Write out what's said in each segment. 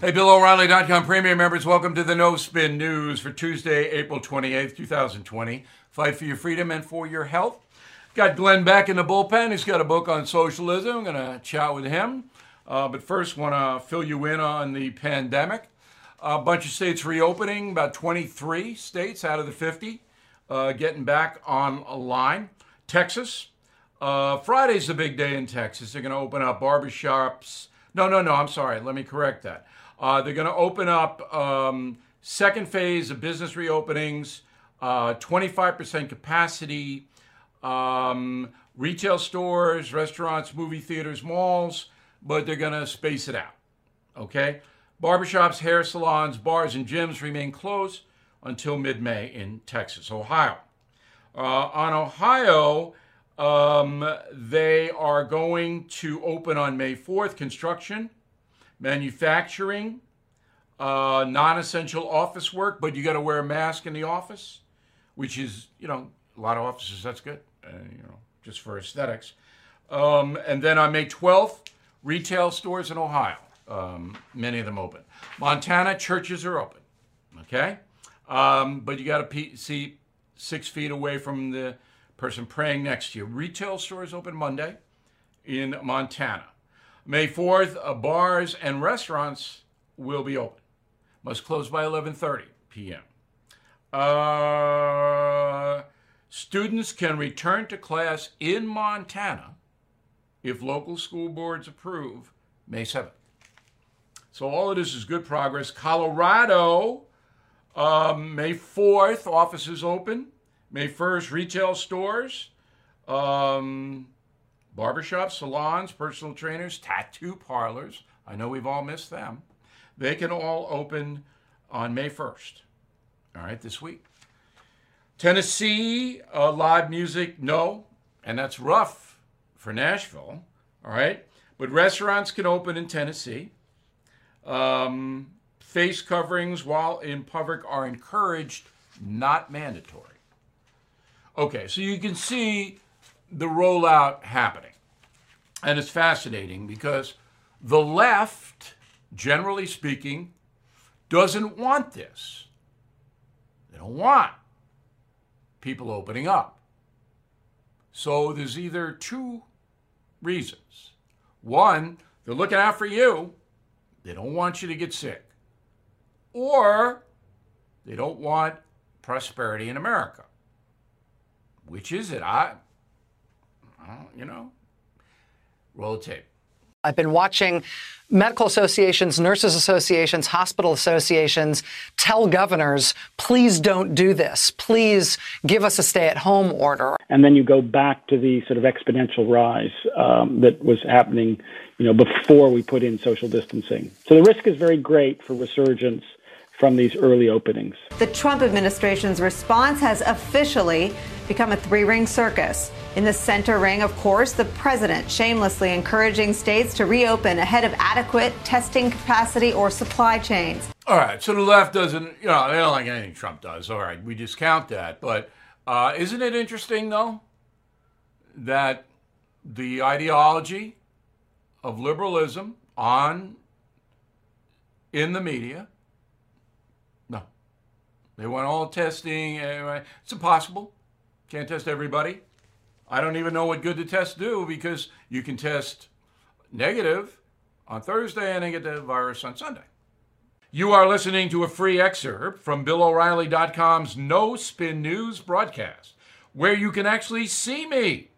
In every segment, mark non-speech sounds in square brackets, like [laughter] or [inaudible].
Hey, BillO'Reilly.com Premier members, welcome to the No Spin News for Tuesday, April 28th, 2020. Fight for your freedom and for your health. Got Glenn Beck in the bullpen. He's got a book on socialism. I'm going to chat with him. Uh, but first, want to fill you in on the pandemic. A bunch of states reopening, about 23 states out of the 50 uh, getting back online. Texas, uh, Friday's the big day in Texas. They're going to open up barbershops. No, no, no, I'm sorry. Let me correct that. Uh, they're going to open up um, second phase of business reopenings, uh, 25% capacity, um, retail stores, restaurants, movie theaters, malls, but they're going to space it out. Okay? Barbershops, hair salons, bars, and gyms remain closed until mid May in Texas. Ohio. Uh, on Ohio, um, they are going to open on May 4th construction manufacturing, uh, non-essential office work, but you got to wear a mask in the office, which is you know a lot of offices that's good, uh, you know just for aesthetics. Um, and then on May 12th, retail stores in Ohio, um, many of them open. Montana churches are open, okay, um, but you got to see six feet away from the person praying next to you. Retail stores open Monday in Montana. May 4th, uh, bars and restaurants will be open. Must close by 11:30 p.m. Uh, students can return to class in Montana if local school boards approve May 7th. So all of this is good progress. Colorado, um, May 4th, offices open. May 1st, retail stores. Um, barbershops, salons, personal trainers, tattoo parlors. I know we've all missed them. They can all open on May 1st. All right, this week. Tennessee, uh, live music, no. And that's rough for Nashville. All right. But restaurants can open in Tennessee. Um, face coverings while in public are encouraged, not mandatory. Okay, so you can see the rollout happening. And it's fascinating because the left, generally speaking, doesn't want this. They don't want people opening up. So there's either two reasons. One, they're looking out for you, they don't want you to get sick. Or they don't want prosperity in America. Which is it? I, I you know, roll the tape. I've been watching medical associations, nurses associations, hospital associations tell governors, please don't do this. Please give us a stay at home order. And then you go back to the sort of exponential rise um, that was happening, you know, before we put in social distancing. So the risk is very great for resurgence from these early openings. The Trump administration's response has officially become a three ring circus. In the center ring, of course, the president shamelessly encouraging states to reopen ahead of adequate testing capacity or supply chains. All right, so the left doesn't, you know, they don't like anything Trump does. All right, we discount that. But uh, isn't it interesting, though, that the ideology of liberalism on in the media no. They want all testing. It's impossible. Can't test everybody. I don't even know what good the tests do because you can test negative on Thursday and then get the virus on Sunday. You are listening to a free excerpt from BillO'Reilly.com's No Spin News broadcast, where you can actually see me.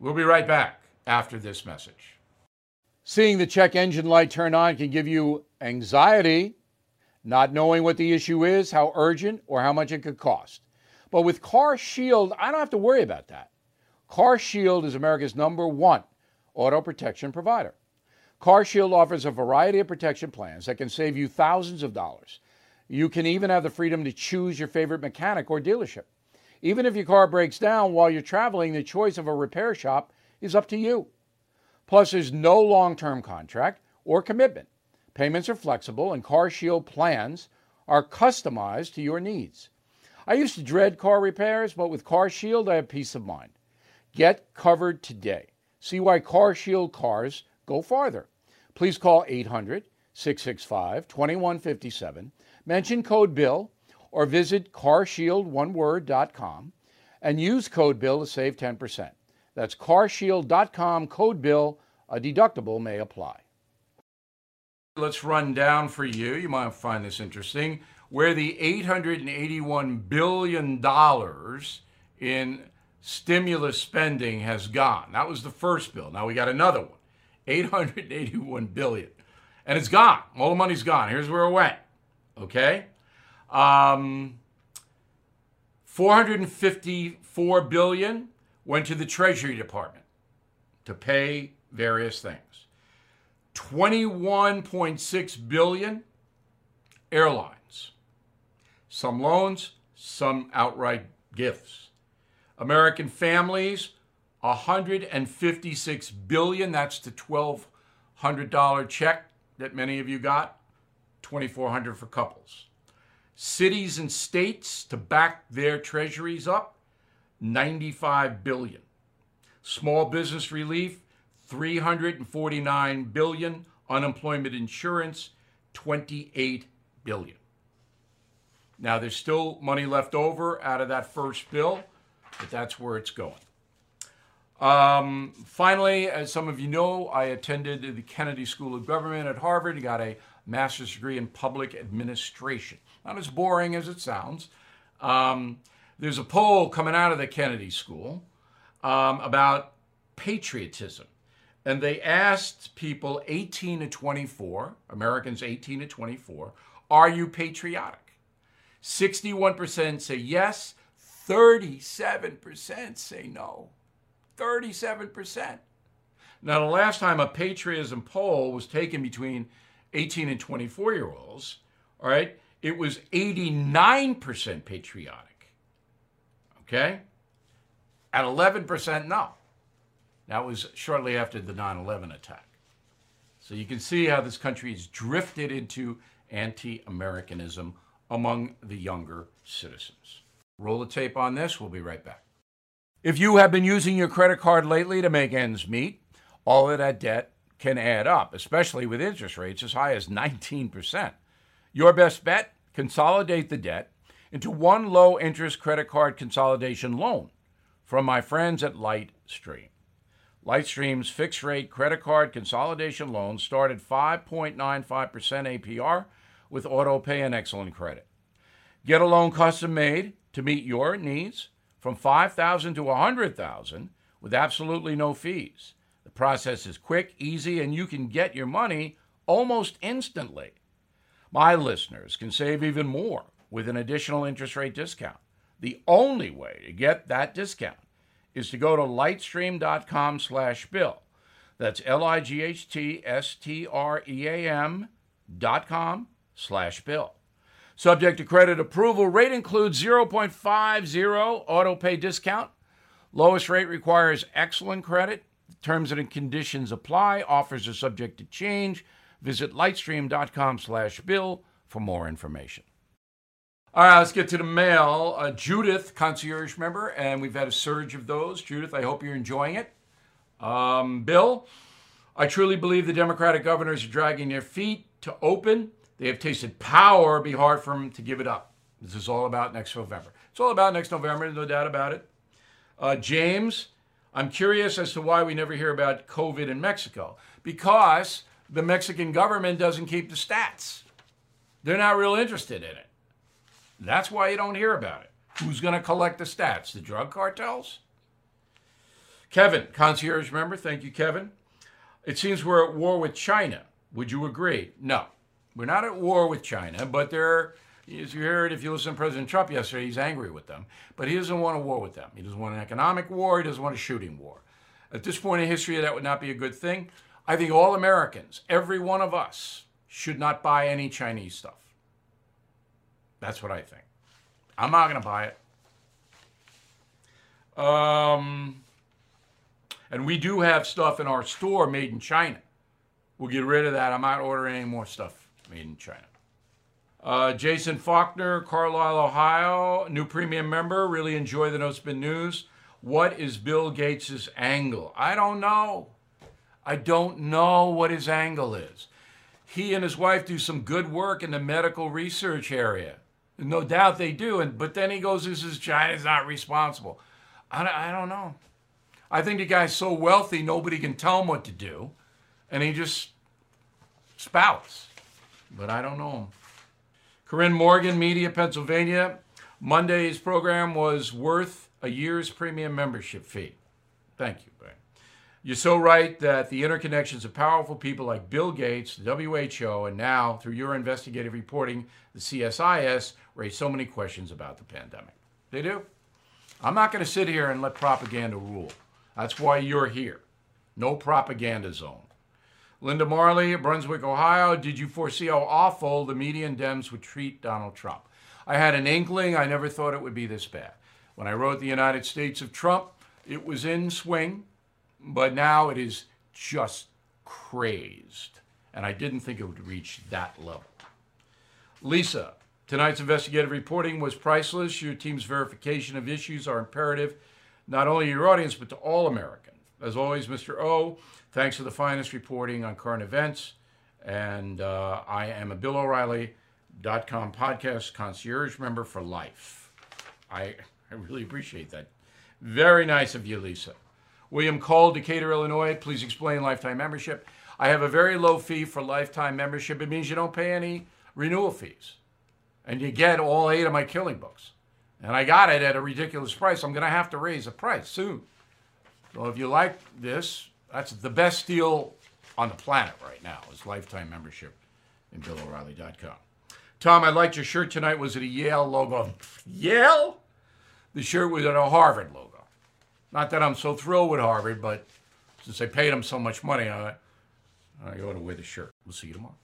We'll be right back after this message. Seeing the check engine light turn on can give you anxiety not knowing what the issue is, how urgent, or how much it could cost. But with Car Shield, I don't have to worry about that. Car Shield is America's number one auto protection provider. Car Shield offers a variety of protection plans that can save you thousands of dollars. You can even have the freedom to choose your favorite mechanic or dealership. Even if your car breaks down while you're traveling, the choice of a repair shop is up to you. Plus, there's no long term contract or commitment. Payments are flexible, and Car Shield plans are customized to your needs. I used to dread car repairs, but with Car Shield, I have peace of mind. Get covered today. See why Car Shield cars go farther. Please call 800 665 2157. Mention code BILL or visit carshieldoneword.com and use code BILL to save 10%. That's carshield.com, code BILL. A deductible may apply. Let's run down for you. You might find this interesting. Where the $881 billion in stimulus spending has gone. That was the first bill. Now we got another one 881 billion. And it's gone. All the money's gone. Here's where it went. Okay? Um, 454 billion went to the Treasury Department to pay various things. 21.6 billion airlines. Some loans, some outright gifts. American families, 156 billion. That's the $1,200 check that many of you got. 2,400 for couples. Cities and states to back their treasuries up, 95 billion. Small business relief, 349 billion. Unemployment insurance, 28 billion. Now there's still money left over out of that first bill, but that's where it's going. Um, finally, as some of you know, I attended the Kennedy School of Government at Harvard and got a master's degree in public administration. Not as boring as it sounds. Um, there's a poll coming out of the Kennedy School um, about patriotism. And they asked people 18 to 24, Americans 18 to 24, are you patriotic? 61% say yes, 37% say no. 37%. Now, the last time a patriotism poll was taken between 18 and 24 year olds, all right, it was 89% patriotic. Okay? At 11%, no. That was shortly after the 9 11 attack. So you can see how this country has drifted into anti Americanism among the younger citizens. Roll the tape on this. We'll be right back. If you have been using your credit card lately to make ends meet, all of that debt can add up, especially with interest rates as high as 19%. Your best bet consolidate the debt into one low interest credit card consolidation loan from my friends at Lightstream. Lightstream's fixed rate credit card consolidation loans start at 5.95% APR with auto pay and excellent credit. Get a loan custom made to meet your needs from 5000 to 100,000 with absolutely no fees. The process is quick, easy, and you can get your money almost instantly. My listeners can save even more with an additional interest rate discount. The only way to get that discount is to go to lightstream.com slash bill. That's L-I-G-H-T-S-T-R-E-A-M dot com slash bill. Subject to credit approval, rate includes 0.50 auto pay discount. Lowest rate requires excellent credit. Terms and conditions apply. Offers are subject to change. Visit lightstream.com slash bill for more information. All right, let's get to the mail. Uh, Judith, concierge member, and we've had a surge of those. Judith, I hope you're enjoying it. Um, Bill, I truly believe the Democratic governors are dragging their feet to open. They have tasted power. It'd be hard for them to give it up. This is all about next November. It's all about next November, no doubt about it. Uh, James, I'm curious as to why we never hear about COVID in Mexico. Because the Mexican government doesn't keep the stats. They're not real interested in it. That's why you don't hear about it. Who's going to collect the stats? The drug cartels? Kevin, concierge member. Thank you, Kevin. It seems we're at war with China. Would you agree? No. We're not at war with China, but there, as you heard, if you listen to President Trump yesterday, he's angry with them. But he doesn't want a war with them. He doesn't want an economic war. He doesn't want a shooting war. At this point in history, that would not be a good thing. I think all Americans, every one of us, should not buy any Chinese stuff. That's what I think. I'm not going to buy it. Um, and we do have stuff in our store made in China. We'll get rid of that. I'm not ordering any more stuff in China. Uh, Jason Faulkner, Carlisle, Ohio, new premium member. Really enjoy the No Spin News. What is Bill Gates' angle? I don't know. I don't know what his angle is. he and his wife do some good work in the medical research area. No doubt they do. And but then he goes, "This is China's not responsible." I, I don't know. I think the guy's so wealthy, nobody can tell him what to do, and he just spouts. But I don't know him. Corinne Morgan, Media, Pennsylvania. Monday's program was worth a year's premium membership fee. Thank you, Brian. You're so right that the interconnections of powerful people like Bill Gates, the WHO, and now, through your investigative reporting, the CSIS, raise so many questions about the pandemic. They do. I'm not going to sit here and let propaganda rule. That's why you're here. No propaganda zone. Linda Marley, Brunswick, Ohio. Did you foresee how awful the media and Dems would treat Donald Trump? I had an inkling. I never thought it would be this bad. When I wrote The United States of Trump, it was in swing, but now it is just crazed. And I didn't think it would reach that level. Lisa, tonight's investigative reporting was priceless. Your team's verification of issues are imperative, not only to your audience, but to all Americans. As always, Mr. O, thanks for the finest reporting on current events. And uh, I am a Bill O'Reilly.com podcast concierge member for life. I, I really appreciate that. Very nice of you, Lisa. William Cole, Decatur, Illinois. Please explain lifetime membership. I have a very low fee for lifetime membership. It means you don't pay any renewal fees. And you get all eight of my killing books. And I got it at a ridiculous price. I'm going to have to raise the price soon. So if you like this, that's the best deal on the planet right now is lifetime membership in BillO'Reilly.com. Tom, I liked your shirt tonight. Was it a Yale logo? [laughs] Yale? The shirt was a Harvard logo. Not that I'm so thrilled with Harvard, but since I paid them so much money, on I, I ought to wear the shirt. We'll see you tomorrow.